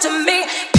to me.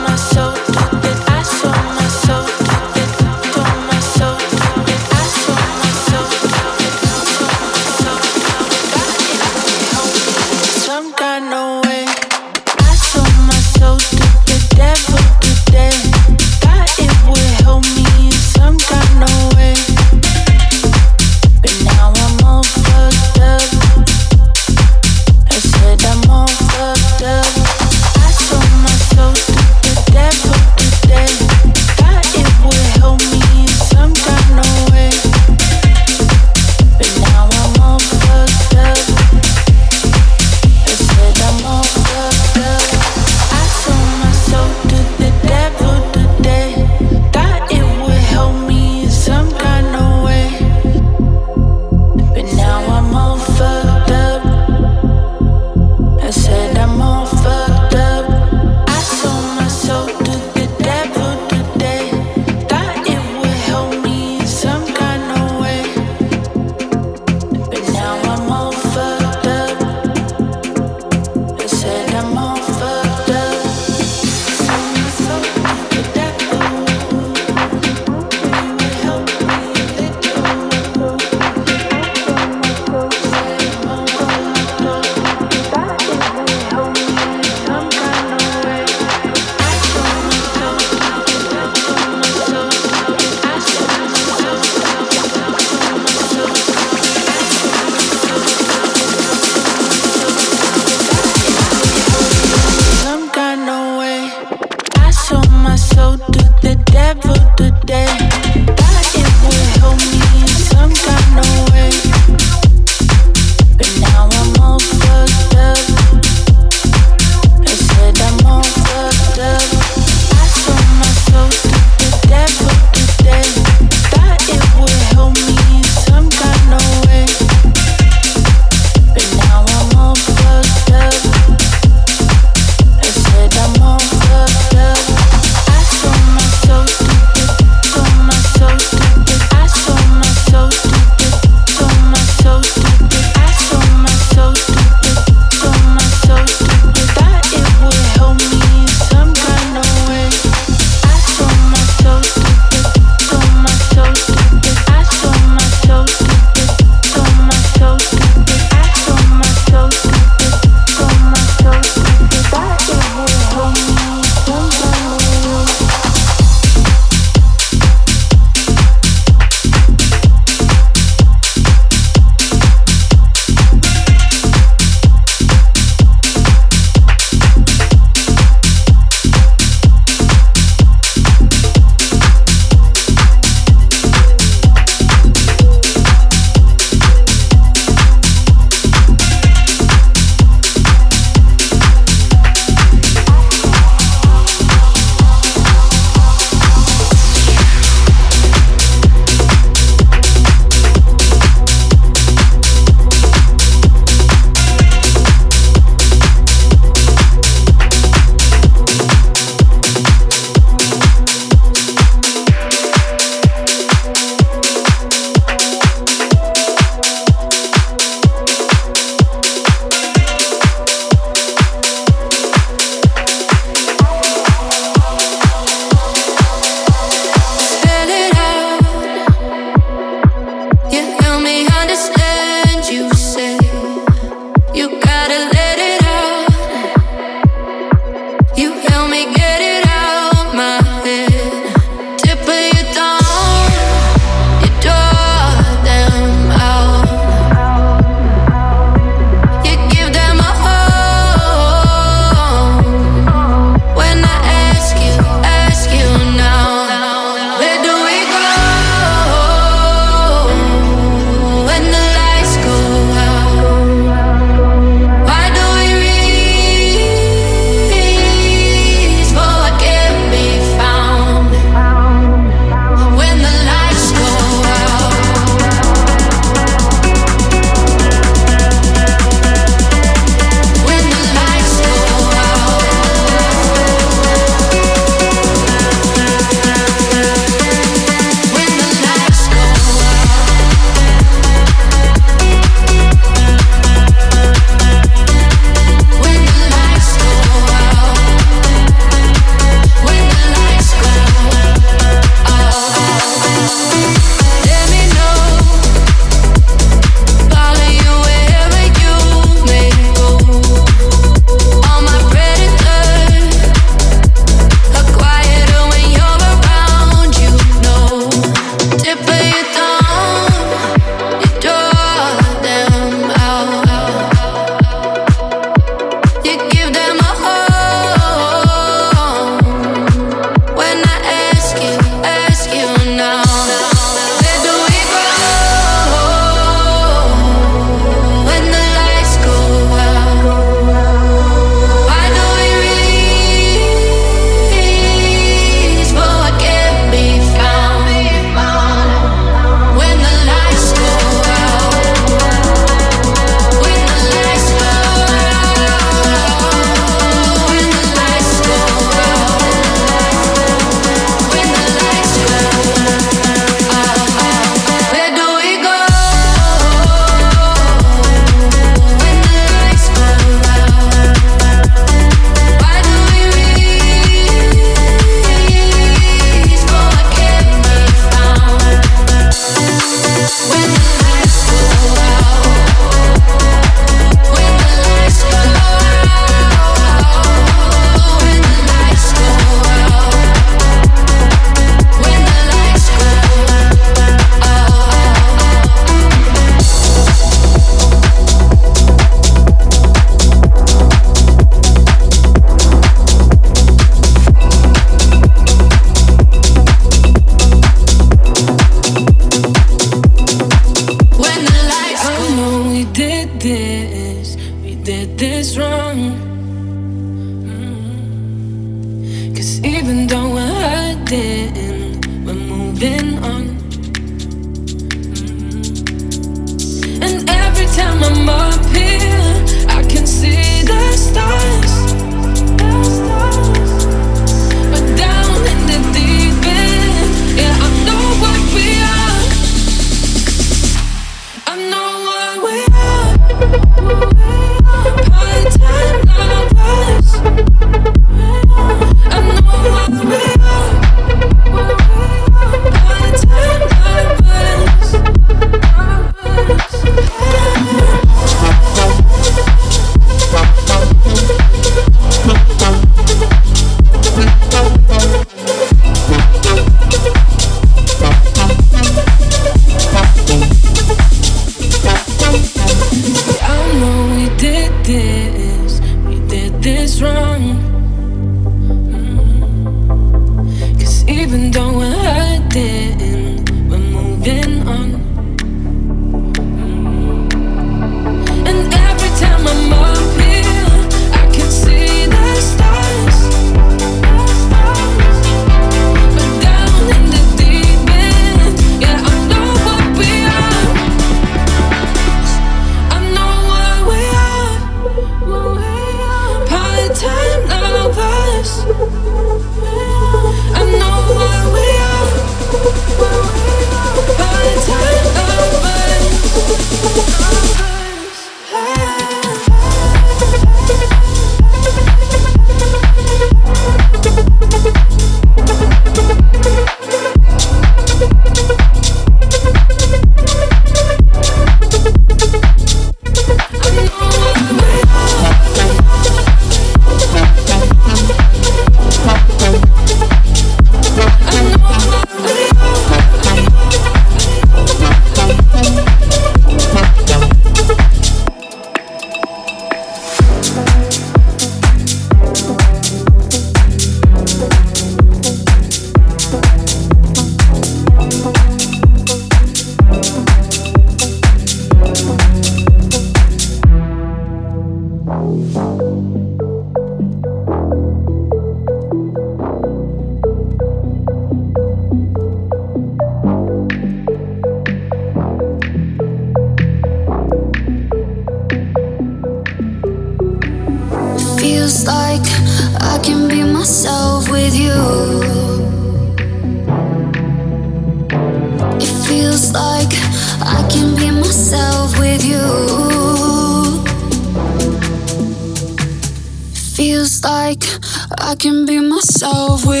Be myself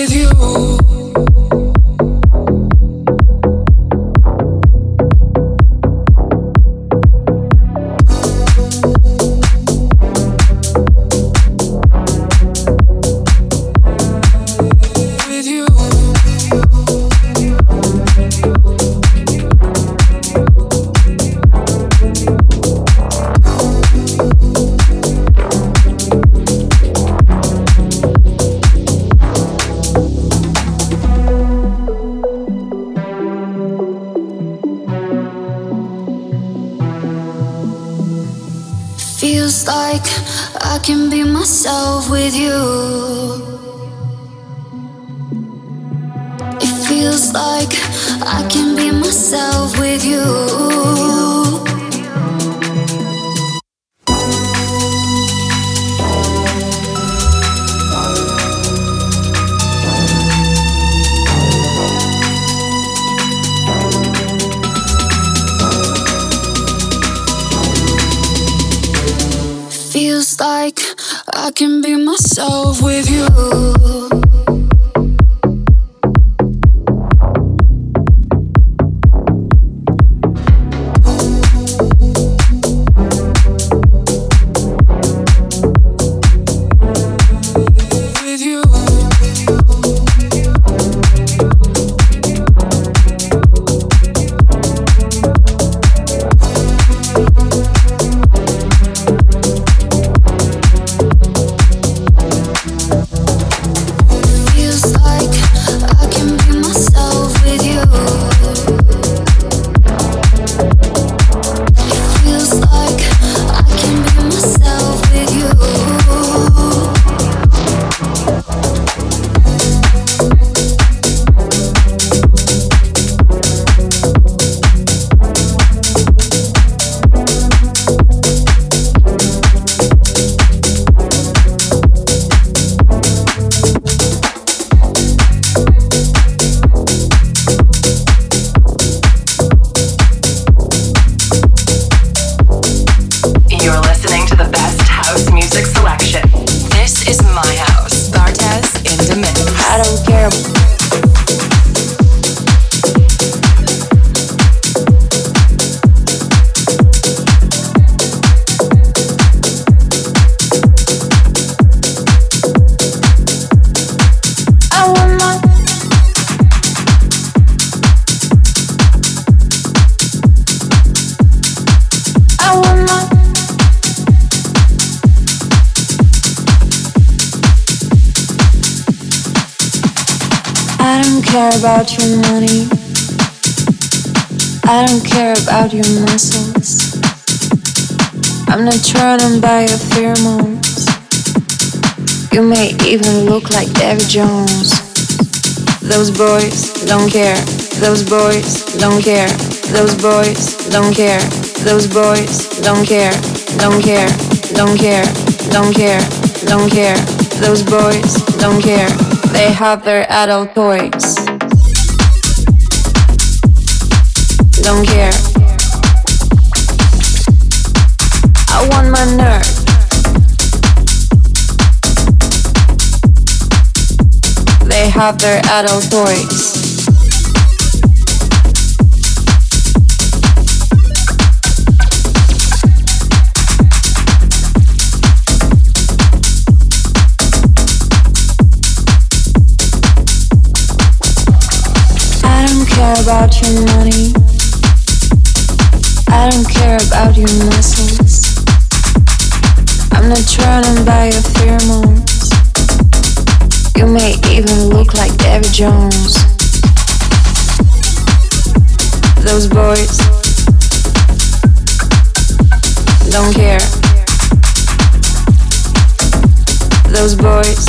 Trying by your pheromones. You may even look like David Jones. Those boys don't care. Those boys don't care. Those boys don't care. Those boys don't care. Don't care. Don't care. Don't care. Don't care. Those boys don't care. They have their adult toys. don't care. Have their adult toys. I don't care about your money. I don't care about your muscles. I'm not trying to buy your pheromones. You may even look like David Jones. Those boys don't care. Those boys,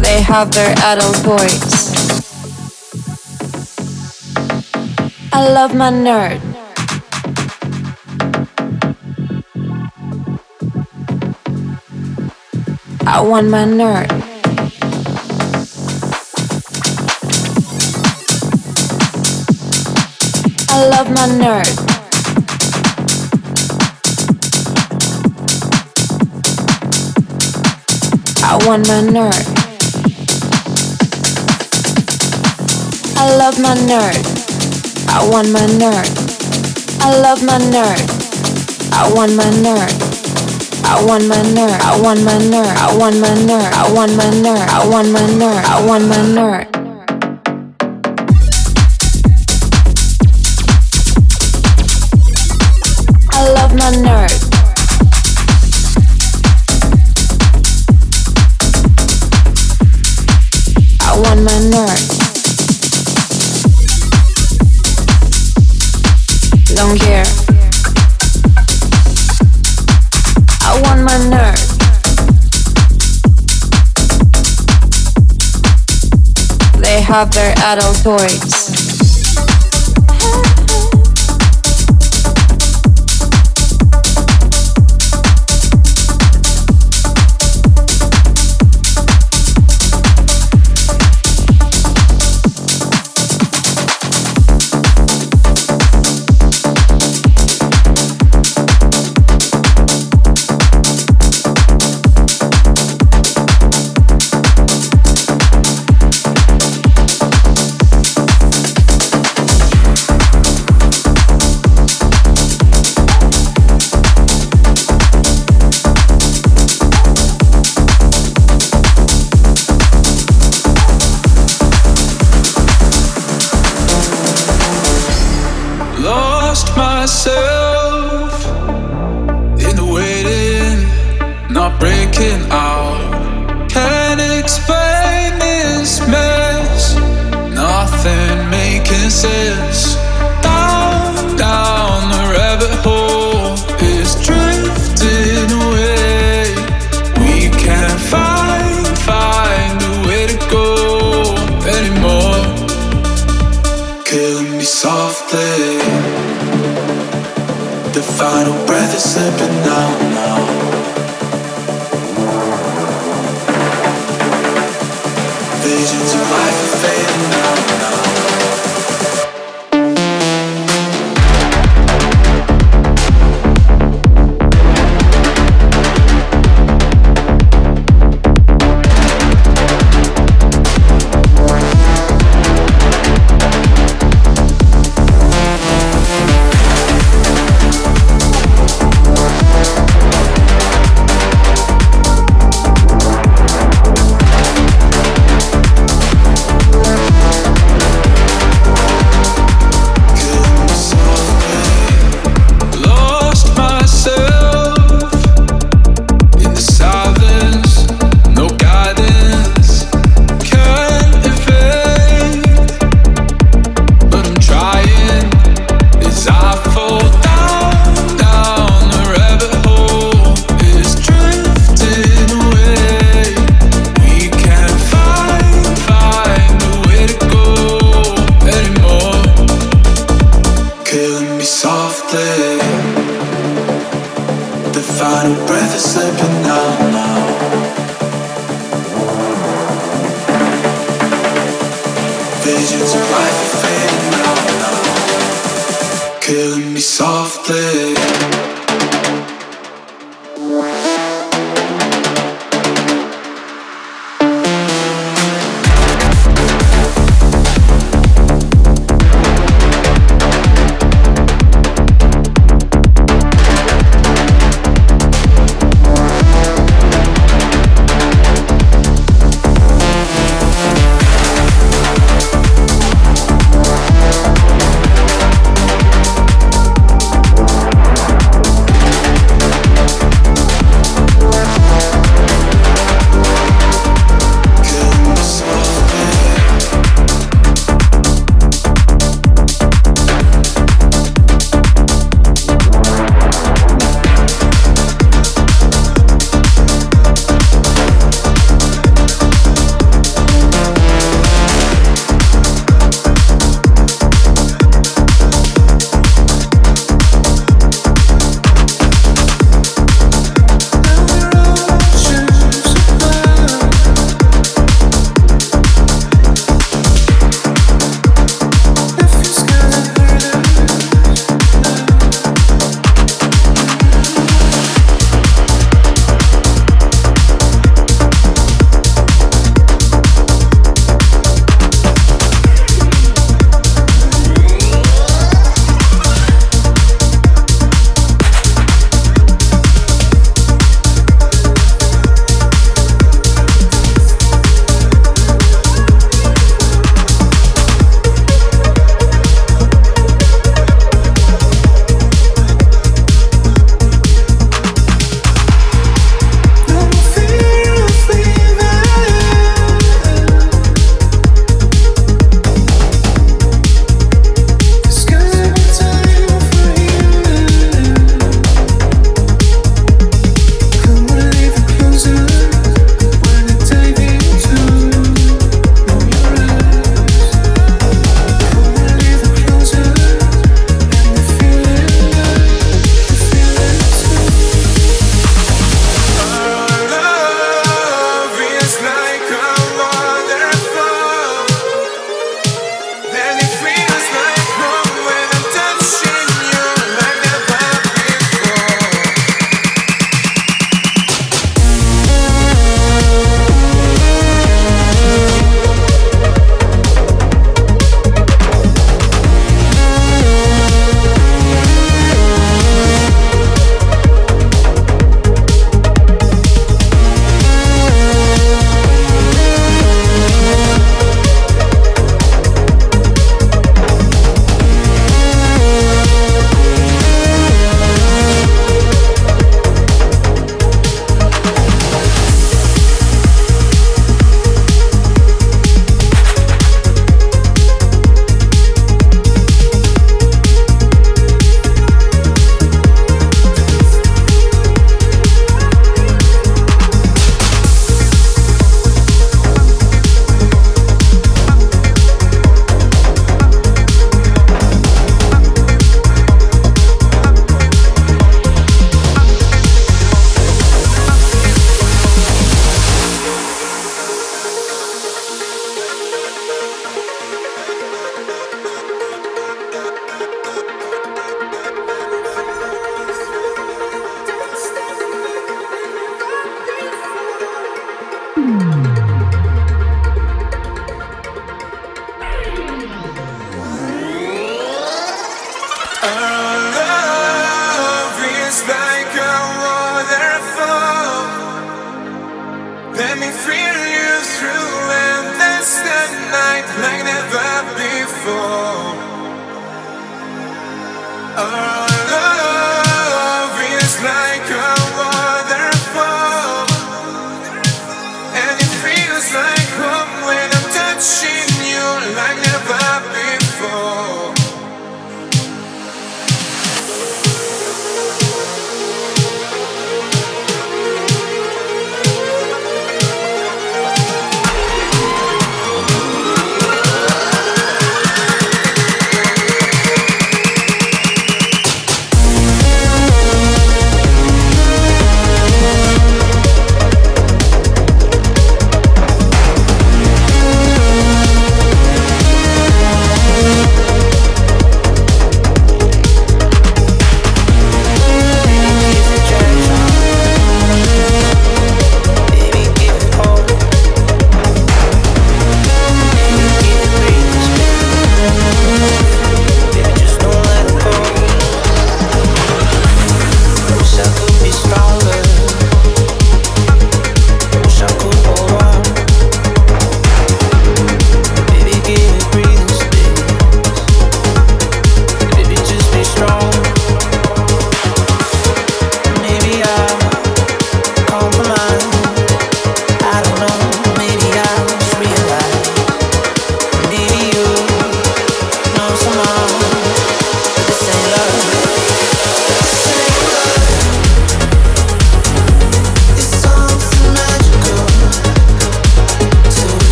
they have their adult toys. I love my nerd. I want my nerd. I love my nerd. I want my nerd. I love my nerd. I want my nerd. I love my nerd. I want my nerd. I want my nerd. I want my nerd. I want my nerd. I want my nerd. I want my nerd. I want my nerd. Have their adult toys.